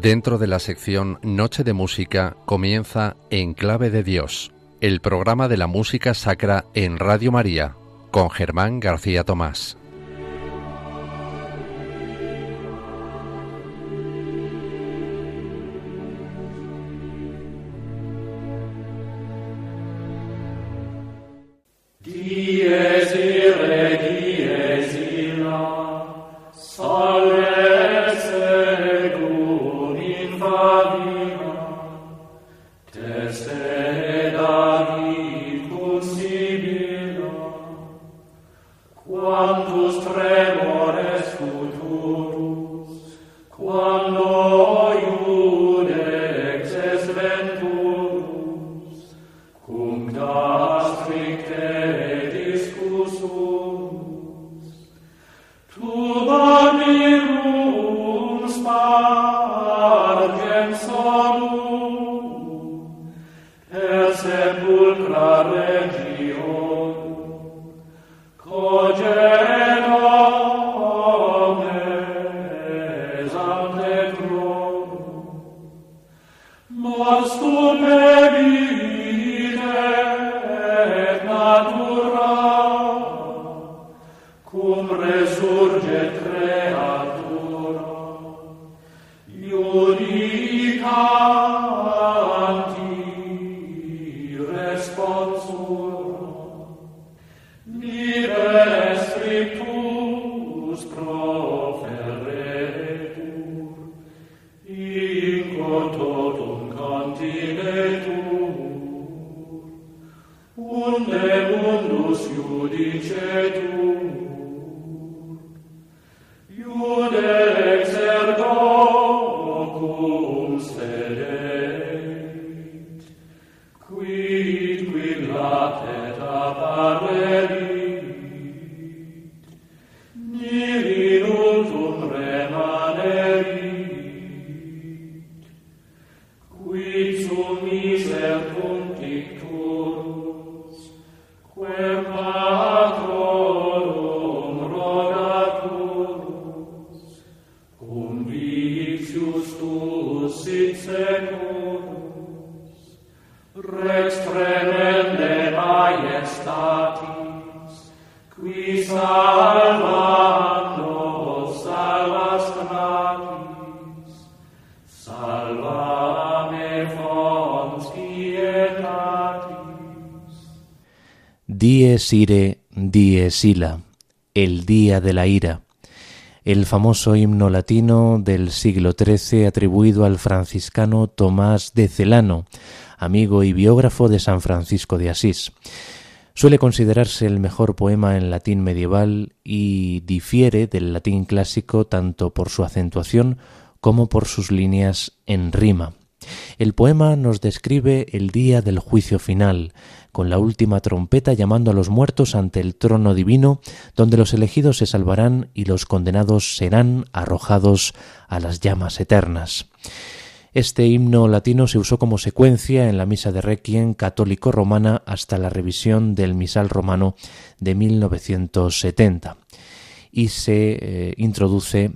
Dentro de la sección Noche de Música comienza En Clave de Dios, el programa de la música sacra en Radio María, con Germán García Tomás. Dies ire, dies ila, el día de la ira, el famoso himno latino del siglo XIII atribuido al franciscano Tomás de Celano, amigo y biógrafo de San Francisco de Asís. Suele considerarse el mejor poema en latín medieval y difiere del latín clásico tanto por su acentuación como por sus líneas en rima. El poema nos describe el día del juicio final, con la última trompeta llamando a los muertos ante el trono divino, donde los elegidos se salvarán y los condenados serán arrojados a las llamas eternas. Este himno latino se usó como secuencia en la misa de Requiem católico romana hasta la revisión del misal romano de 1970 y se eh, introduce,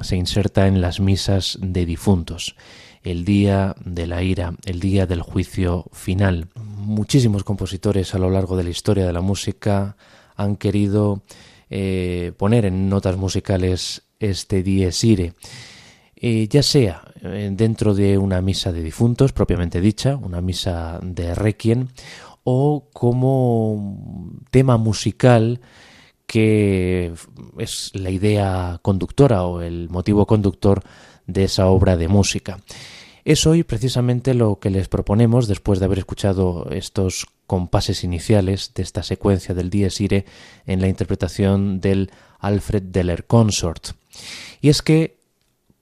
se inserta en las misas de difuntos el día de la ira, el día del juicio final. Muchísimos compositores a lo largo de la historia de la música han querido eh, poner en notas musicales este dies ire, eh, ya sea eh, dentro de una misa de difuntos propiamente dicha, una misa de requiem, o como tema musical que es la idea conductora o el motivo conductor de esa obra de música. Es hoy precisamente lo que les proponemos después de haber escuchado estos compases iniciales de esta secuencia del Dies Irae en la interpretación del Alfred Deller Consort. Y es que,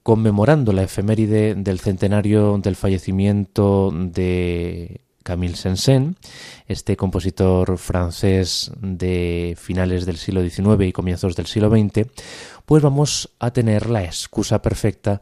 conmemorando la efeméride del centenario del fallecimiento de Camille Saint-Saëns, este compositor francés de finales del siglo XIX y comienzos del siglo XX, pues vamos a tener la excusa perfecta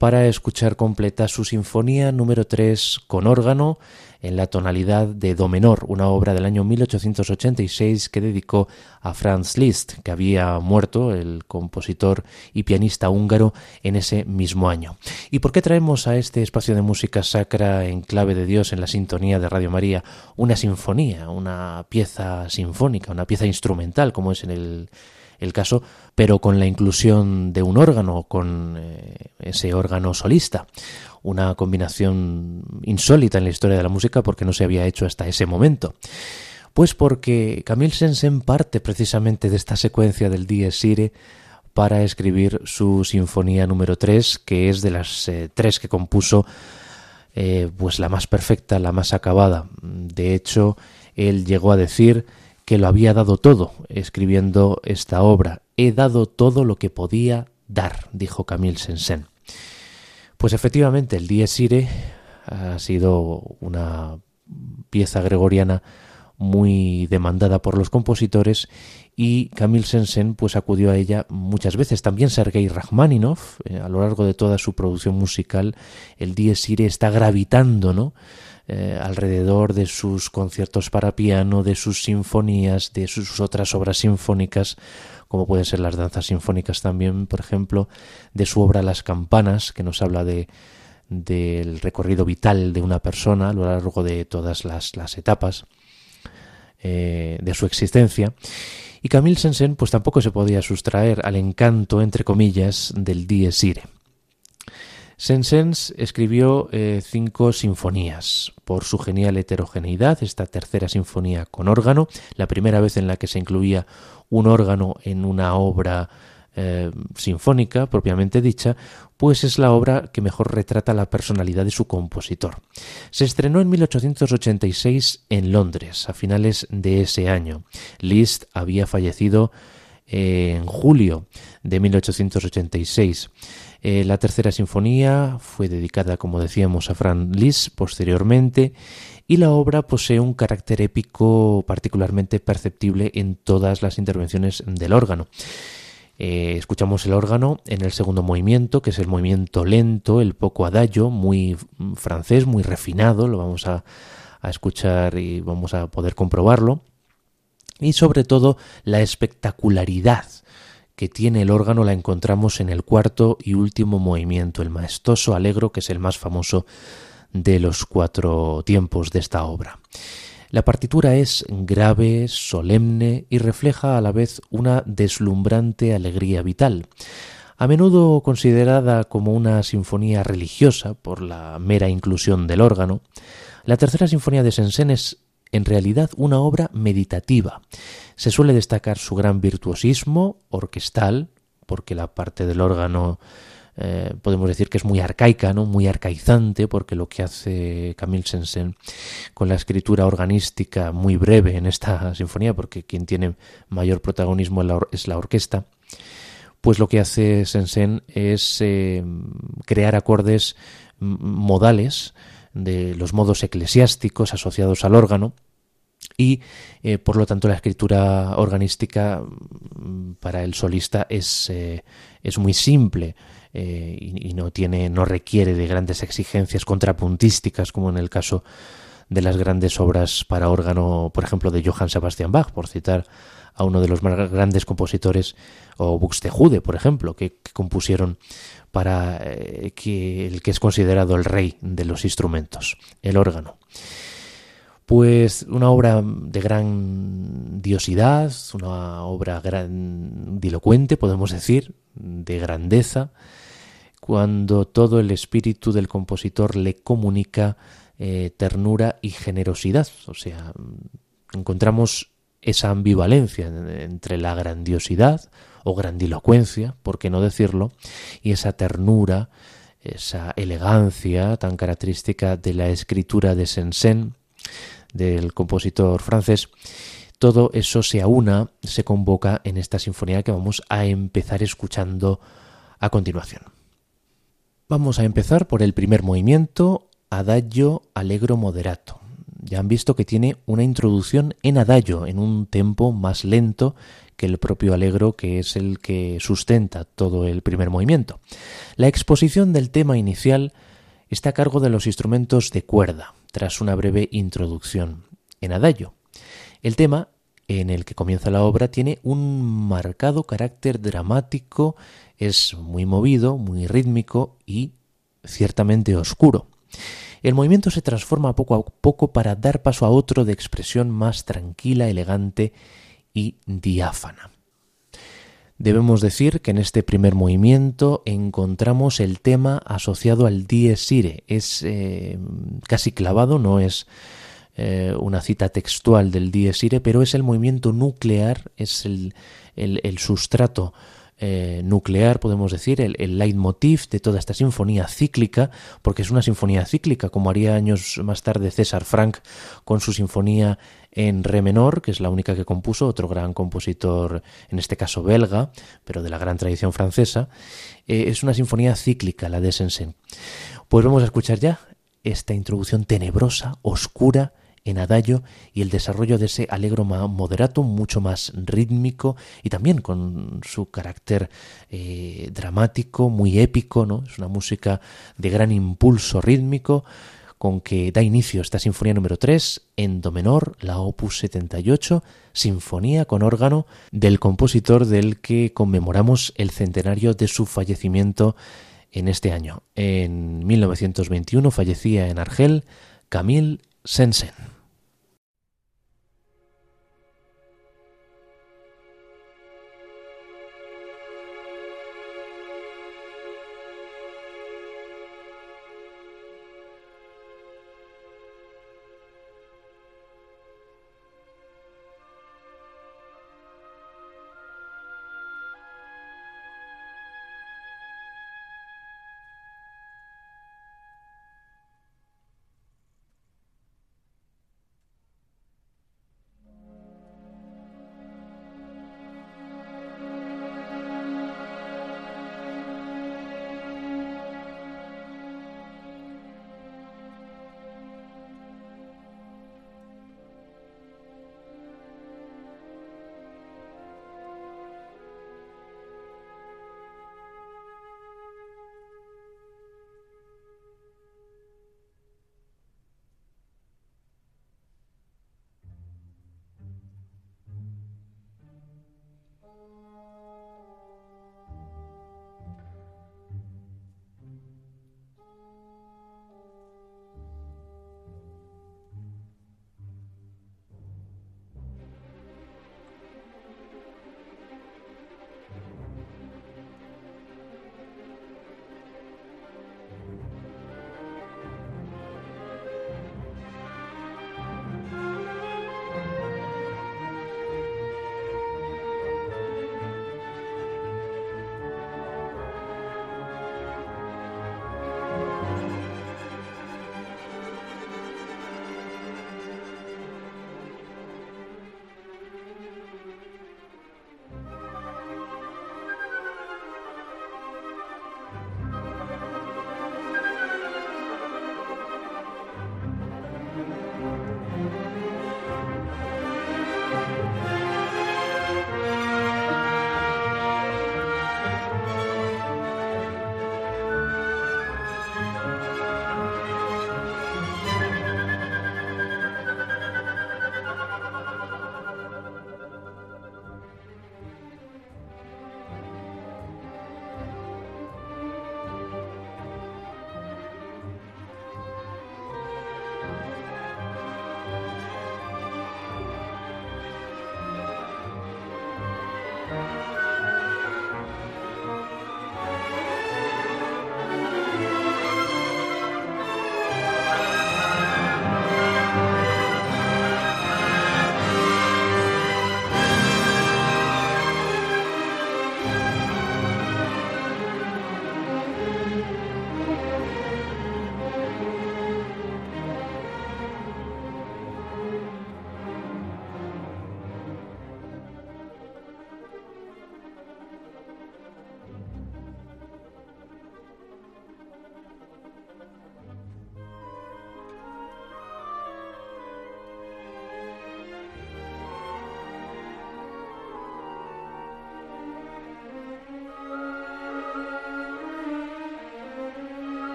para escuchar completa su sinfonía número 3 con órgano en la tonalidad de Do menor, una obra del año 1886 que dedicó a Franz Liszt, que había muerto, el compositor y pianista húngaro, en ese mismo año. ¿Y por qué traemos a este espacio de música sacra en clave de Dios en la sintonía de Radio María una sinfonía, una pieza sinfónica, una pieza instrumental, como es en el el caso, pero con la inclusión de un órgano, con eh, ese órgano solista. Una combinación insólita en la historia de la música porque no se había hecho hasta ese momento. Pues porque Camille Sensen parte precisamente de esta secuencia del Dies Irae para escribir su sinfonía número 3, que es de las eh, tres que compuso, eh, pues la más perfecta, la más acabada. De hecho, él llegó a decir que lo había dado todo escribiendo esta obra. He dado todo lo que podía dar, dijo Camille Sensen. Pues efectivamente, el Dies Irae ha sido una pieza gregoriana muy demandada por los compositores y Camille Sensen pues acudió a ella muchas veces. También Sergei Rachmaninoff, eh, a lo largo de toda su producción musical, el Dies Irae está gravitando, ¿no? Eh, alrededor de sus conciertos para piano, de sus sinfonías, de sus otras obras sinfónicas, como pueden ser las danzas sinfónicas también, por ejemplo, de su obra Las campanas, que nos habla de del recorrido vital de una persona a lo largo de todas las, etapas eh, de su existencia. Y Camille Sensen pues tampoco se podía sustraer al encanto, entre comillas, del Dies Irae. Sensens escribió eh, cinco sinfonías. Por su genial heterogeneidad, esta tercera sinfonía con órgano, la primera vez en la que se incluía un órgano en una obra eh, sinfónica propiamente dicha, pues es la obra que mejor retrata la personalidad de su compositor. Se estrenó en 1886 en Londres, a finales de ese año. Liszt había fallecido eh, en julio de 1886. Eh, la tercera sinfonía fue dedicada, como decíamos, a Franz Liszt posteriormente y la obra posee un carácter épico particularmente perceptible en todas las intervenciones del órgano. Eh, escuchamos el órgano en el segundo movimiento, que es el movimiento lento, el poco adagio, muy francés, muy refinado, lo vamos a escuchar y vamos a poder comprobarlo. Y sobre todo la espectacularidad que tiene el órgano la encontramos en el cuarto y último movimiento, el maestoso alegro, que es el más famoso de los cuatro tiempos de esta obra. La partitura es grave, solemne y refleja a la vez una deslumbrante alegría vital. A menudo considerada como una sinfonía religiosa por la mera inclusión del órgano, la tercera sinfonía de Sensen es en realidad una obra meditativa. Se suele destacar su gran virtuosismo orquestal, porque la parte del órgano eh, podemos decir que es muy arcaica, ¿no? muy arcaizante, porque lo que hace Camille Sensen con la escritura organística muy breve en esta sinfonía, porque quien tiene mayor protagonismo es la orquesta, pues lo que hace Sensen es eh, crear acordes modales, de los modos eclesiásticos asociados al órgano y eh, por lo tanto la escritura organística mm, para el solista es, eh, es muy simple eh, y, no tiene no requiere de grandes exigencias contrapuntísticas como en el caso de las grandes obras para órgano por ejemplo de Johann Sebastian Bach por citar a uno de los más grandes compositores o Buxtehude por ejemplo que compusieron para que el que es considerado el rey de los instrumentos, el órgano. Pues una obra de gran diosidad, una obra grandilocuente, podemos decir, de grandeza, cuando todo el espíritu del compositor le comunica eh, ternura y generosidad. O sea, encontramos esa ambivalencia entre la grandiosidad, o grandilocuencia, por qué no decirlo, y esa ternura, esa elegancia tan característica de la escritura de Sensen, del compositor francés, todo eso se aúna, se convoca en esta sinfonía que vamos a empezar escuchando a continuación. Vamos a empezar por el primer movimiento, Adagio Allegro Moderato. Ya han visto que tiene una introducción en adagio, en un tempo más lento que el propio Alegro, que es el que sustenta todo el primer movimiento. La exposición del tema inicial está a cargo de los instrumentos de cuerda, tras una breve introducción en adagio. El tema en el que comienza la obra tiene un marcado carácter dramático, es muy movido, muy rítmico y ciertamente oscuro. El movimiento se transforma poco a poco para dar paso a otro de expresión más tranquila, elegante y diáfana. Debemos decir que en este primer movimiento encontramos el tema asociado al dies irae. Es eh, casi clavado, no es eh, una cita textual del dies irae, pero es el movimiento nuclear, es el, sustrato eh, nuclear, podemos decir, el, el, leitmotiv de toda esta sinfonía cíclica, porque es una sinfonía cíclica, como haría años más tarde César Frank con su sinfonía en re menor, que es la única que compuso, otro gran compositor, en este caso belga, pero de la gran tradición francesa. Eh, es una sinfonía cíclica, la de Sensen. Pues vamos a escuchar ya esta introducción tenebrosa, oscura, en adagio y el desarrollo de ese alegro moderato mucho más rítmico y también con su carácter eh, dramático, muy épico, ¿no? Es una música de gran impulso rítmico con que da inicio esta sinfonía número 3 en do menor, la opus 78, sinfonía con órgano del compositor del que conmemoramos el centenario de su fallecimiento en este año. En 1921 fallecía en Argel Camille Sensen.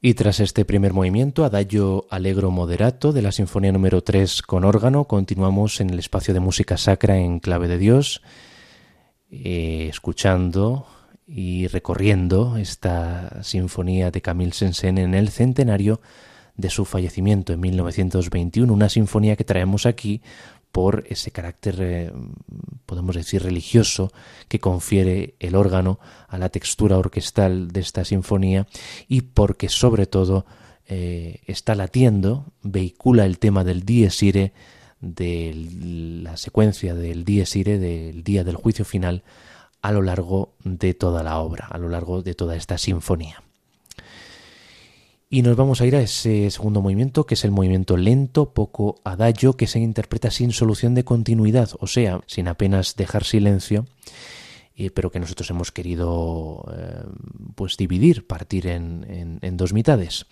Y tras este primer movimiento, Adagio Allegro Moderato de la Sinfonía número 3 con órgano, continuamos en el espacio de música sacra en clave de Dios, eh, escuchando y recorriendo esta sinfonía de Camille Sensen en el centenario de su fallecimiento en 1921, una sinfonía que traemos aquí por ese carácter, eh, podemos decir, religioso que confiere el órgano a la textura orquestal de esta sinfonía y porque sobre todo eh, está latiendo, vehicula el tema del dies irae, de la secuencia del dies irae, del día del juicio final, a lo largo de toda la obra, a lo largo de toda esta sinfonía. Y nos vamos a ir a ese segundo movimiento, que es el movimiento lento, poco adagio, que se interpreta sin solución de continuidad, o sea, sin apenas dejar silencio, eh, pero que nosotros hemos querido eh, pues dividir, partir en, en dos mitades.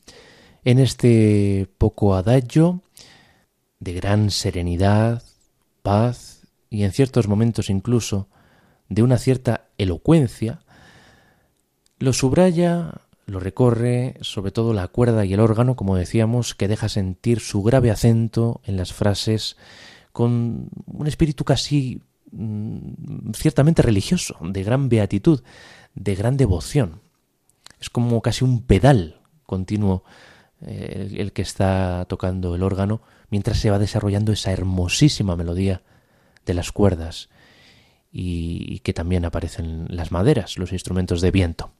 En este poco adagio, de gran serenidad, paz y en ciertos momentos incluso de una cierta elocuencia, lo subraya lo recorre sobre todo la cuerda y el órgano, como decíamos, que deja sentir su grave acento en las frases con un espíritu casi mm, ciertamente religioso, de gran beatitud, de gran devoción. Es como casi un pedal continuo eh, el, que está tocando el órgano mientras se va desarrollando esa hermosísima melodía de las cuerdas y que también aparecen las maderas, los instrumentos de viento.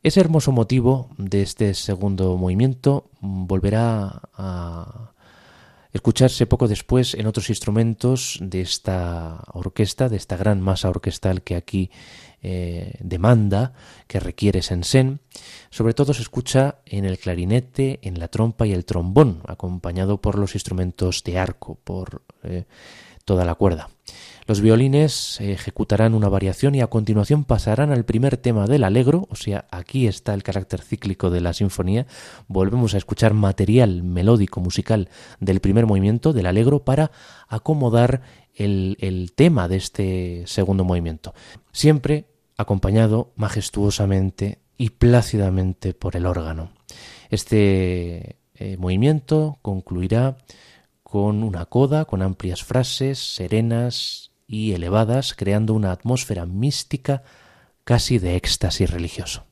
Ese hermoso motivo de este segundo movimiento volverá a escucharse poco después en otros instrumentos de esta orquesta, de esta gran masa orquestal que aquí eh, demanda, que requiere Sensen. Sobre todo se escucha en el clarinete, en la trompa y el trombón, acompañado por los instrumentos de arco, por eh, toda la cuerda. Los violines ejecutarán una variación y a continuación pasarán al primer tema del alegro, o sea, aquí está el carácter cíclico de la sinfonía. Volvemos a escuchar material melódico musical del primer movimiento del alegro para acomodar el, el tema de este segundo movimiento. Siempre acompañado majestuosamente y plácidamente por el órgano. Este eh, movimiento concluirá con una coda, con amplias frases serenas y elevadas, creando una atmósfera mística casi de éxtasis religioso.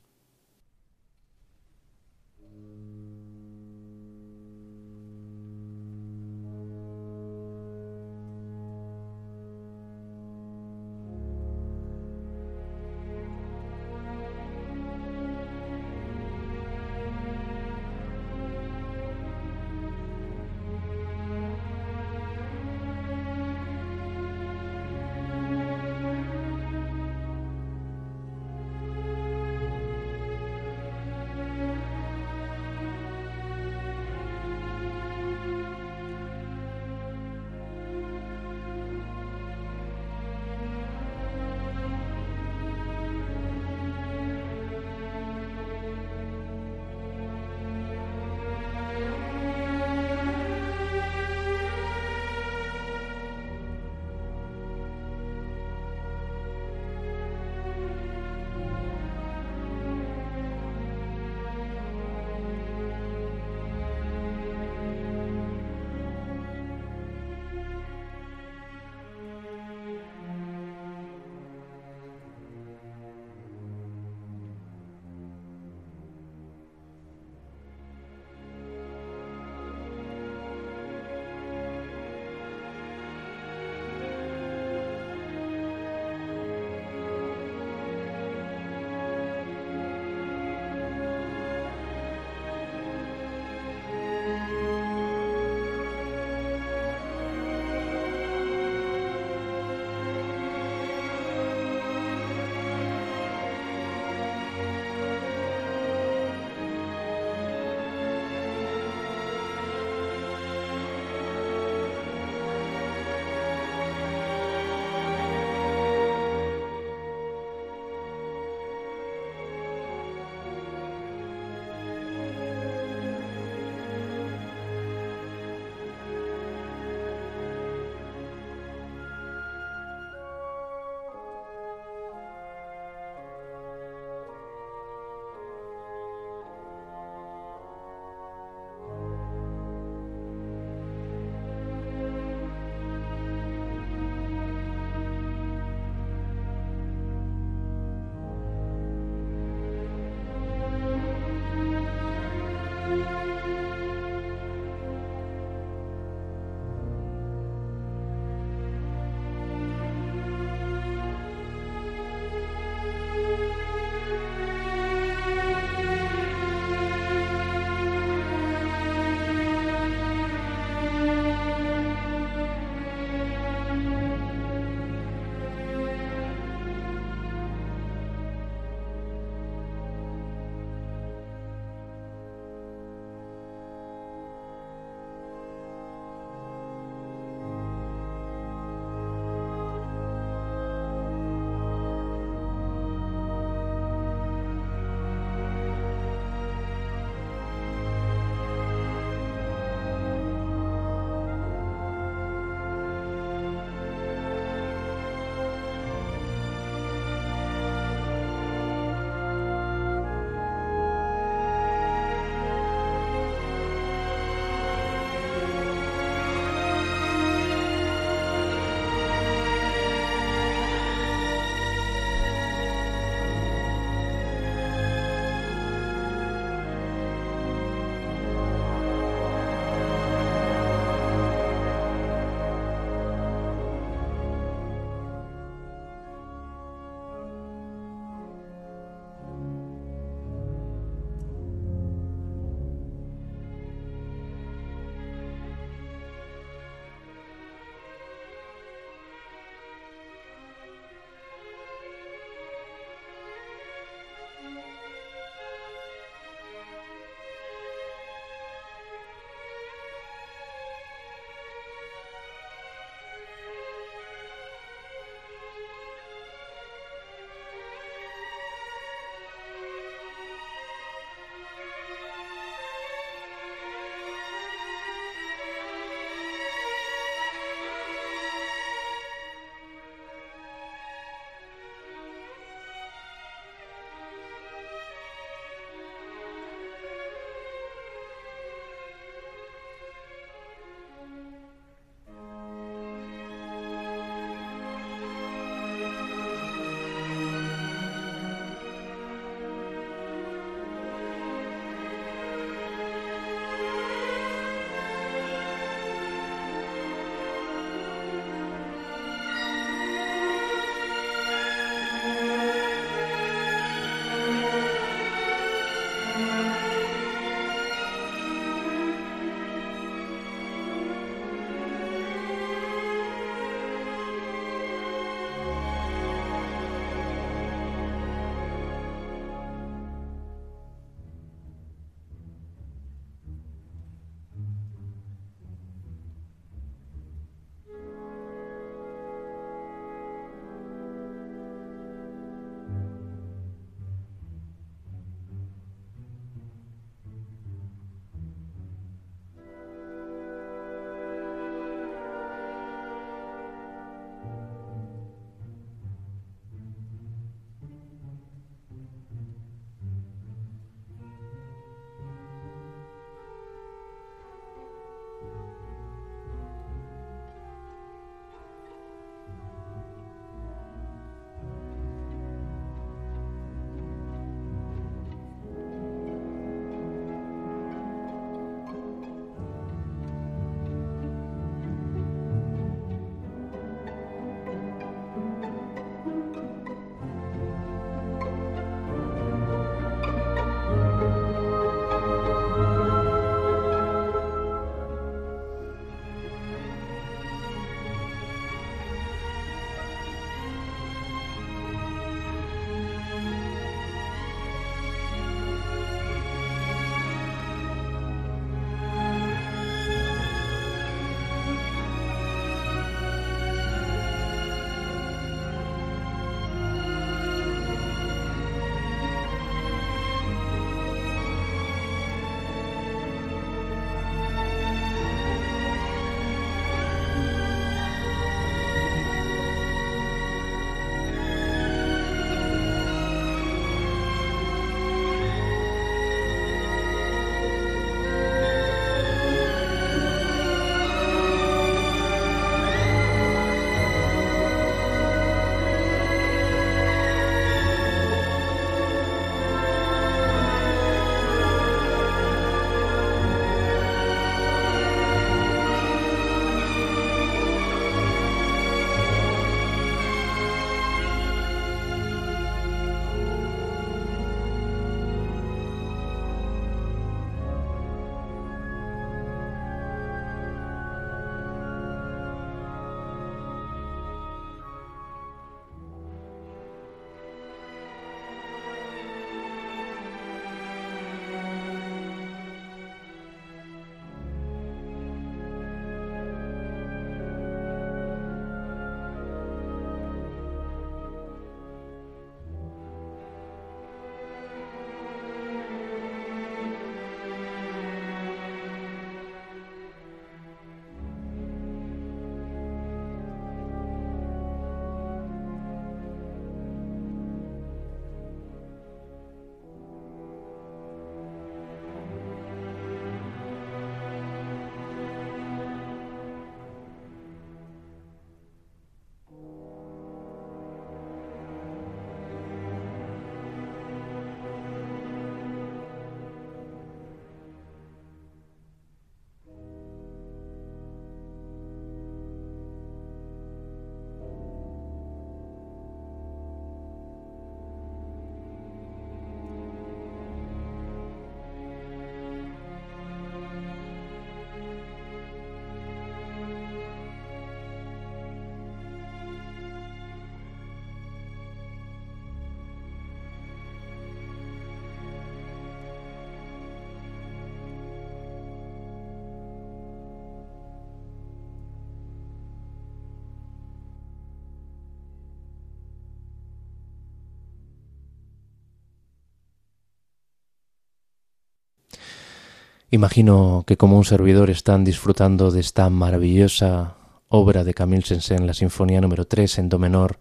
Imagino que como un servidor están disfrutando de esta maravillosa obra de Camille Saint-Saëns, la Sinfonía número 3 en do menor,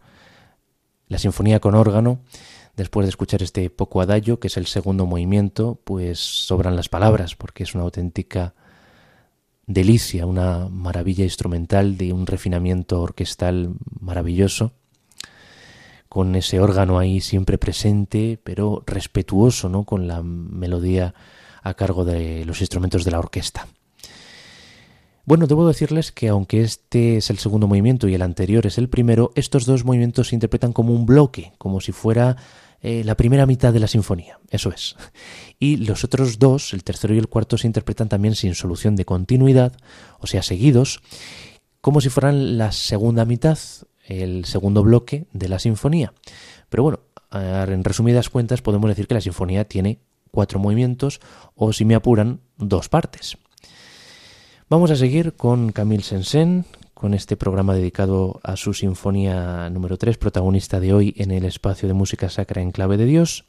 la Sinfonía con órgano. Después de escuchar este poco adagio, que es el segundo movimiento, pues sobran las palabras, porque es una auténtica delicia, una maravilla instrumental de un refinamiento orquestal maravilloso, con ese órgano ahí siempre presente, pero respetuoso, ¿no? Con la melodía a cargo de los instrumentos de la orquesta. Bueno, debo decirles que aunque este es el segundo movimiento y el anterior es el primero, estos dos movimientos se interpretan como un bloque, como si fuera eh, la primera mitad de la sinfonía, eso es. Y los otros dos, el tercero y el cuarto, se interpretan también sin solución de continuidad, o sea, seguidos, como si fueran la segunda mitad, el segundo bloque de la sinfonía. Pero bueno, en resumidas cuentas podemos decir que la sinfonía tiene cuatro movimientos o, si me apuran, dos partes. Vamos a seguir con Camille Sensen, con este programa dedicado a su sinfonía número 3, protagonista de hoy en el espacio de música sacra en clave de Dios.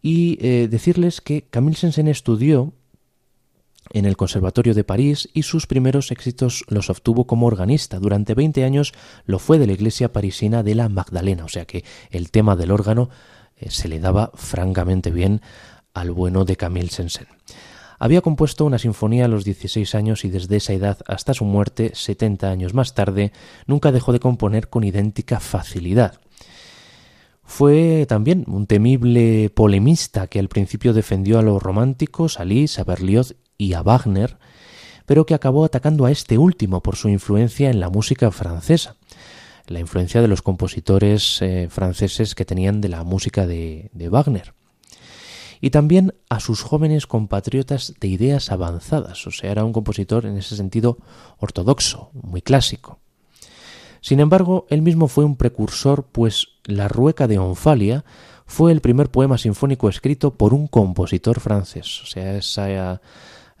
Y eh, decirles que Camille Sensen estudió en el Conservatorio de París y sus primeros éxitos los obtuvo como organista. Durante 20 años lo fue de la iglesia parisina de la Magdalena, o sea que el tema del órgano eh, se le daba francamente bien al bueno de Camille Sensen. Había compuesto una sinfonía a los 16 años y desde esa edad hasta su muerte, 70 años más tarde, nunca dejó de componer con idéntica facilidad. Fue también un temible polemista que al principio defendió a los románticos, a Liszt, a Berlioz y a Wagner, pero que acabó atacando a este último por su influencia en la música francesa la influencia de los compositores eh, franceses que tenían de la música de, Wagner. Y también a sus jóvenes compatriotas de ideas avanzadas, o sea, era un compositor en ese sentido ortodoxo, muy clásico. Sin embargo, él mismo fue un precursor, pues La Rueca de Onfalia fue el primer poema sinfónico escrito por un compositor francés, o sea, esa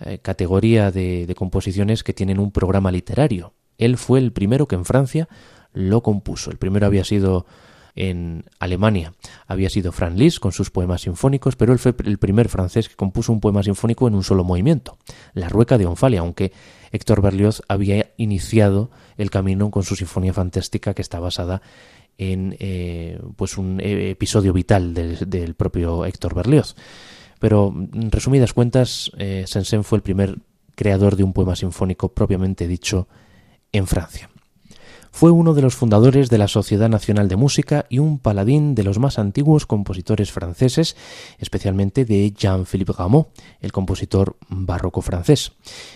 eh, categoría de composiciones que tienen un programa literario. Él fue el primero que en Francia lo compuso. El primero había sido en Alemania. Había sido Franz Liszt con sus poemas sinfónicos, pero él fue el primer francés que compuso un poema sinfónico en un solo movimiento, La Rueca de Onfalia, aunque Héctor Berlioz había iniciado el camino con su sinfonía fantástica que está basada en eh, pues un eh, episodio vital del, propio Héctor Berlioz. Pero en resumidas cuentas, eh, Saint-Saëns fue el primer creador de un poema sinfónico propiamente dicho en Francia. Fue uno de los fundadores de la Sociedad Nacional de Música y un paladín de los más antiguos compositores franceses, especialmente de Jean-Philippe Rameau, el compositor barroco francés.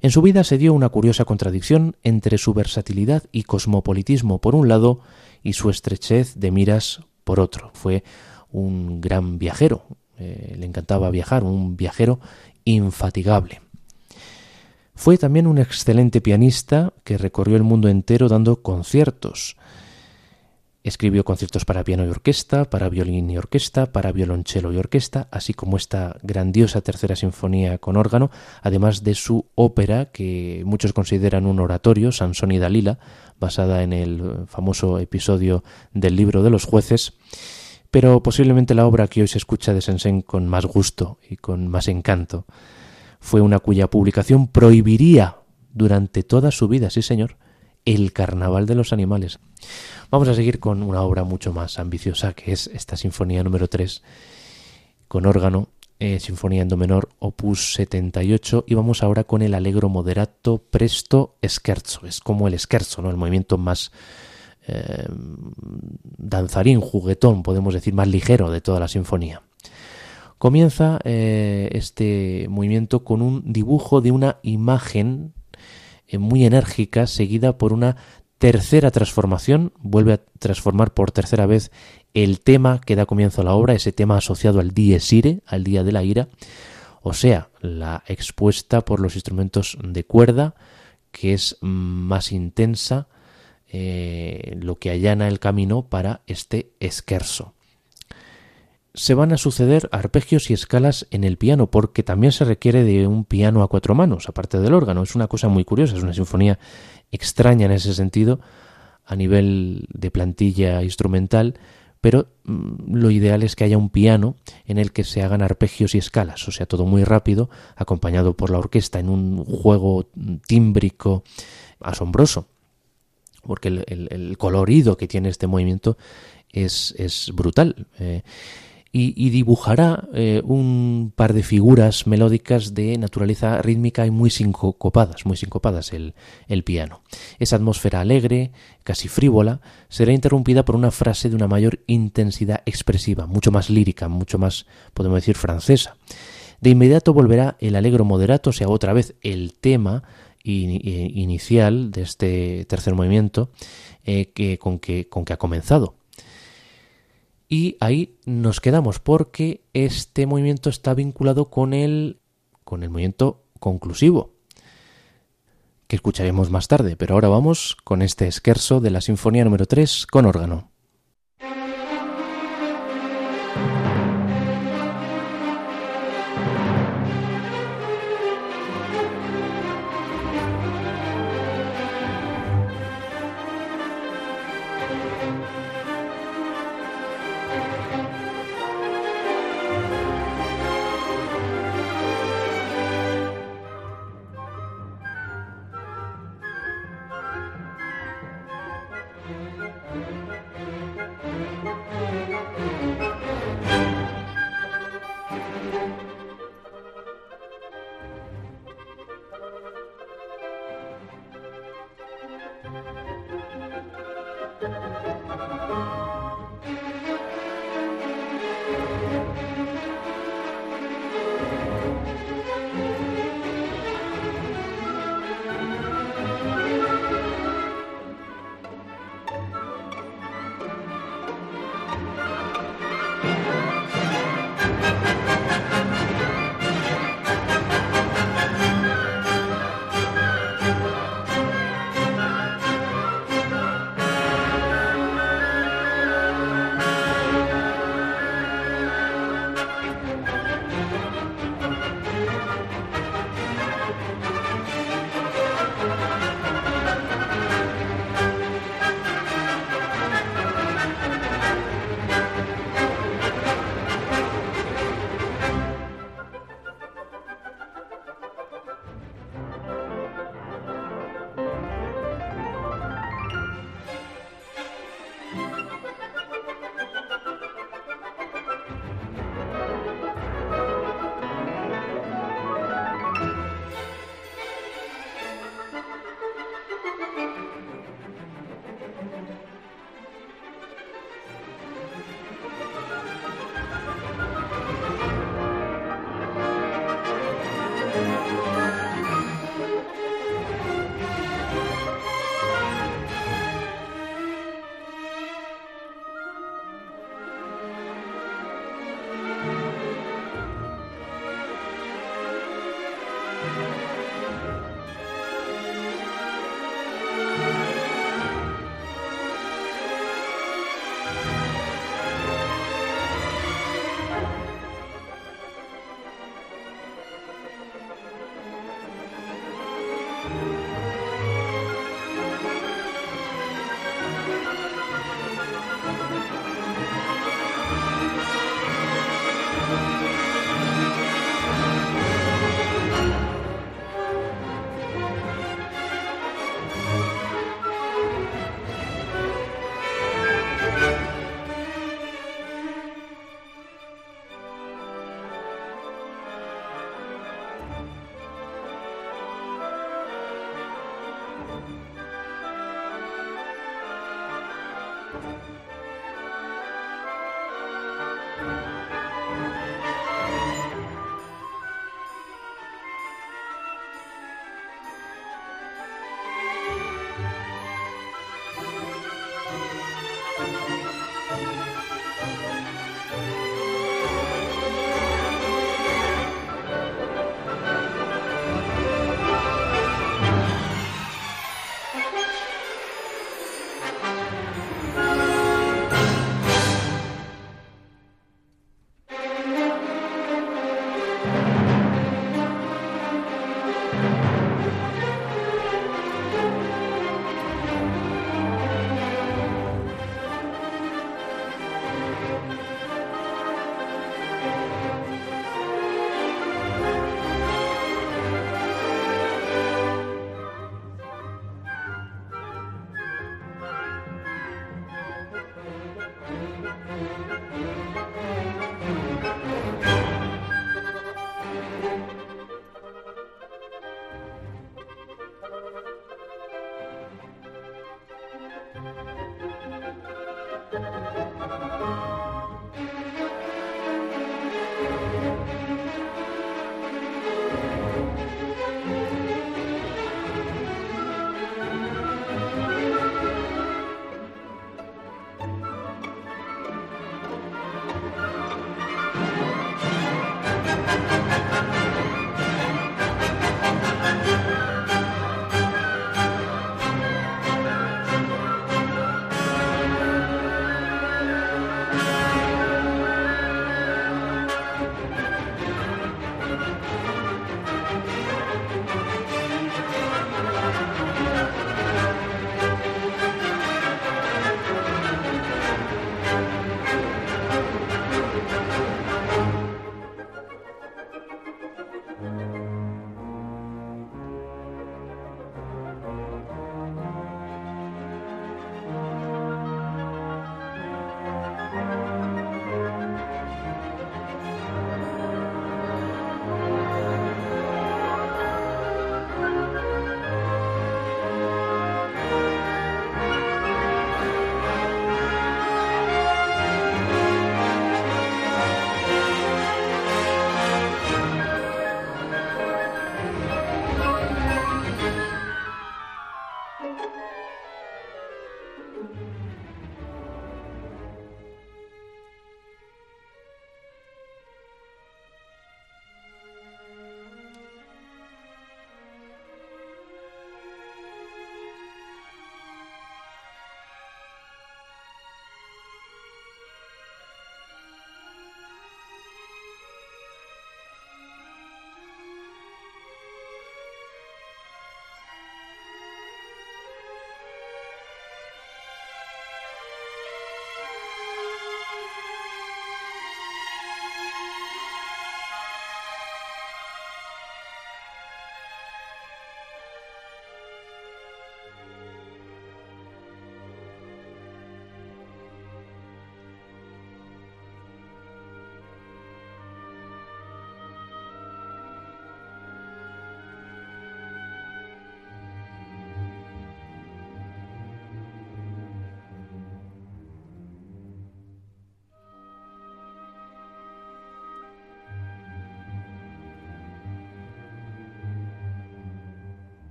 En su vida se dio una curiosa contradicción entre su versatilidad y cosmopolitismo por un lado y su estrechez de miras por otro. Fue un gran viajero, eh, le encantaba viajar, un viajero infatigable. Fue también un excelente pianista que recorrió el mundo entero dando conciertos. Escribió conciertos para piano y orquesta, para violín y orquesta, para violonchelo y orquesta, así como esta grandiosa tercera sinfonía con órgano, además de su ópera, que muchos consideran un oratorio, Sansón y Dalila, basada en el famoso episodio del libro de los jueces, pero posiblemente la obra que hoy se escucha de Sensen con más gusto y con más encanto fue una cuya publicación prohibiría durante toda su vida, sí señor, el carnaval de los animales. Vamos a seguir con una obra mucho más ambiciosa, que es esta sinfonía número 3, con órgano, eh, sinfonía en do menor, opus 78, y vamos ahora con el allegro moderato presto scherzo. Es como el scherzo, ¿no? el movimiento más eh, danzarín, juguetón, podemos decir, más ligero de toda la sinfonía. Comienza eh, este movimiento con un dibujo de una imagen eh, muy enérgica seguida por una tercera transformación, vuelve a transformar por tercera vez el tema que da comienzo a la obra, ese tema asociado al dies ire, al día de la ira, o sea, la expuesta por los instrumentos de cuerda, que es más intensa, eh, lo que allana el camino para este esquerzo se van a suceder arpegios y escalas en el piano, porque también se requiere de un piano a cuatro manos, aparte del órgano. Es una cosa muy curiosa, es una sinfonía extraña en ese sentido, a nivel de plantilla instrumental, pero mm, lo ideal es que haya un piano en el que se hagan arpegios y escalas, o sea, todo muy rápido, acompañado por la orquesta en un juego tímbrico asombroso, porque el, colorido que tiene este movimiento es, es brutal. Eh, y, dibujará eh, un par de figuras melódicas de naturaleza rítmica y muy sincopadas, muy sincopadas el, el piano. Esa atmósfera alegre, casi frívola, será interrumpida por una frase de una mayor intensidad expresiva, mucho más lírica, mucho más, podemos decir, francesa. De inmediato volverá el alegro moderato, sea, otra vez el tema inicial de este tercer movimiento eh, que, con que ha comenzado. Y ahí nos quedamos porque este movimiento está vinculado con el, con el movimiento conclusivo, que escucharemos más tarde, pero ahora vamos con este esquerzo de la Sinfonía número 3 con órgano.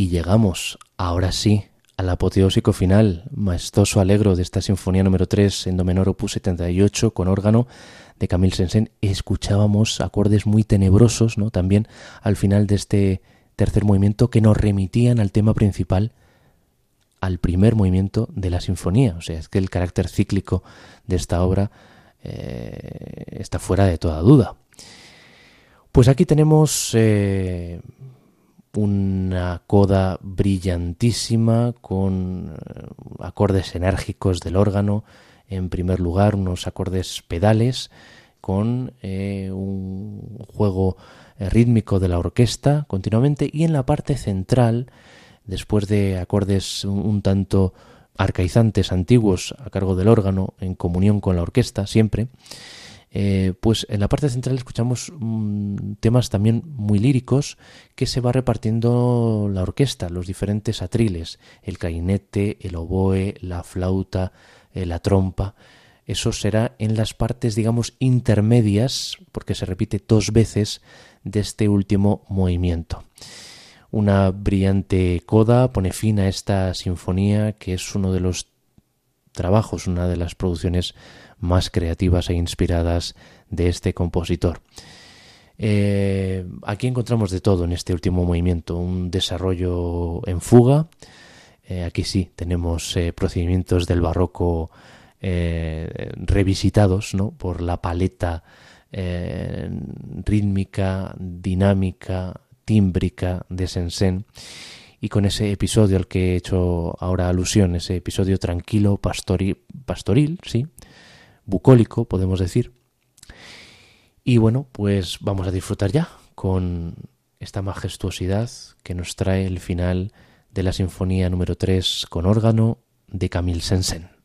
Y llegamos, ahora sí, al apoteósico final, maestoso alegro de esta sinfonía número 3 en do menor opus 78 con órgano de Camille Sensen. Escuchábamos acordes muy tenebrosos, ¿no? También al final de este tercer movimiento que nos remitían al tema principal, al primer movimiento de la sinfonía. O sea, es que el carácter cíclico de esta obra eh, está fuera de toda duda. Pues aquí tenemos eh, una coda brillantísima con eh, acordes enérgicos del órgano, en primer lugar unos acordes pedales con eh, un juego eh, rítmico de la orquesta continuamente. Y en la parte central, después de acordes un tanto arcaizantes antiguos a cargo del órgano en comunión con la orquesta siempre, eh, pues en la parte central escuchamos mm, temas también muy líricos que se va repartiendo la orquesta, los diferentes atriles, el cainete, el oboe, la flauta, eh, la trompa. Eso será en las partes, digamos, intermedias, porque se repite dos veces de este último movimiento. Una brillante coda pone fin a esta sinfonía que es uno de los trabajos, una de las producciones más creativas e inspiradas de este compositor. Eh, aquí encontramos de todo en este último movimiento, un desarrollo en fuga. Eh, aquí sí tenemos eh, procedimientos del barroco revisitados ¿no? por la paleta rítmica, dinámica, tímbrica de Sensen y con ese episodio al que he hecho ahora alusión, ese episodio tranquilo, pastoril, pastoril sí, bucólico, podemos decir. Y bueno, pues vamos a disfrutar ya con esta majestuosidad que nos trae el final de la Sinfonía número 3 con órgano de Camille Sensen.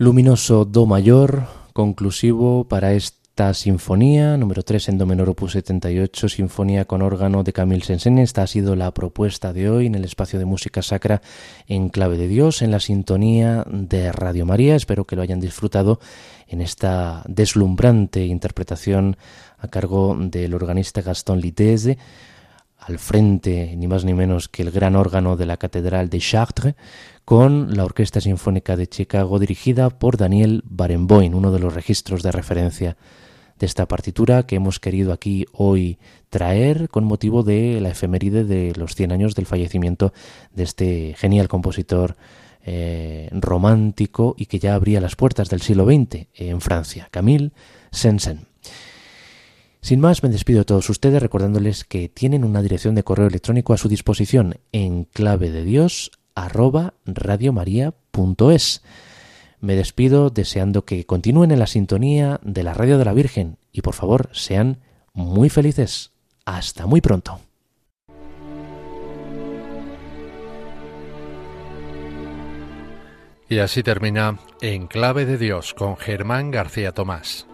Luminoso Do mayor, conclusivo para esta sinfonía, número 3 en Do menor opus 78, sinfonía con órgano de Camille saint Esta ha sido la propuesta de hoy en el espacio de música sacra en clave de Dios, en la sintonía de Radio María. Espero que lo hayan disfrutado en esta deslumbrante interpretación a cargo del organista Gaston Litese al frente ni más ni menos que el gran órgano de la Catedral de Chartres, con la Orquesta Sinfónica de Chicago dirigida por Daniel Barenboim, uno de los registros de referencia de esta partitura que hemos querido aquí hoy traer con motivo de la efeméride de los 100 años del fallecimiento de este genial compositor eh, romántico y que ya abría las puertas del siglo XX en Francia, Camille Saint-Saëns. Sin más, me despido de todos ustedes recordándoles que tienen una dirección de correo electrónico a su disposición en clave de Dios arroba radiomaria.es. Me despido deseando que continúen en la sintonía de la radio de la Virgen y por favor sean muy felices. Hasta muy pronto. Y así termina En Clave de Dios con Germán García Tomás.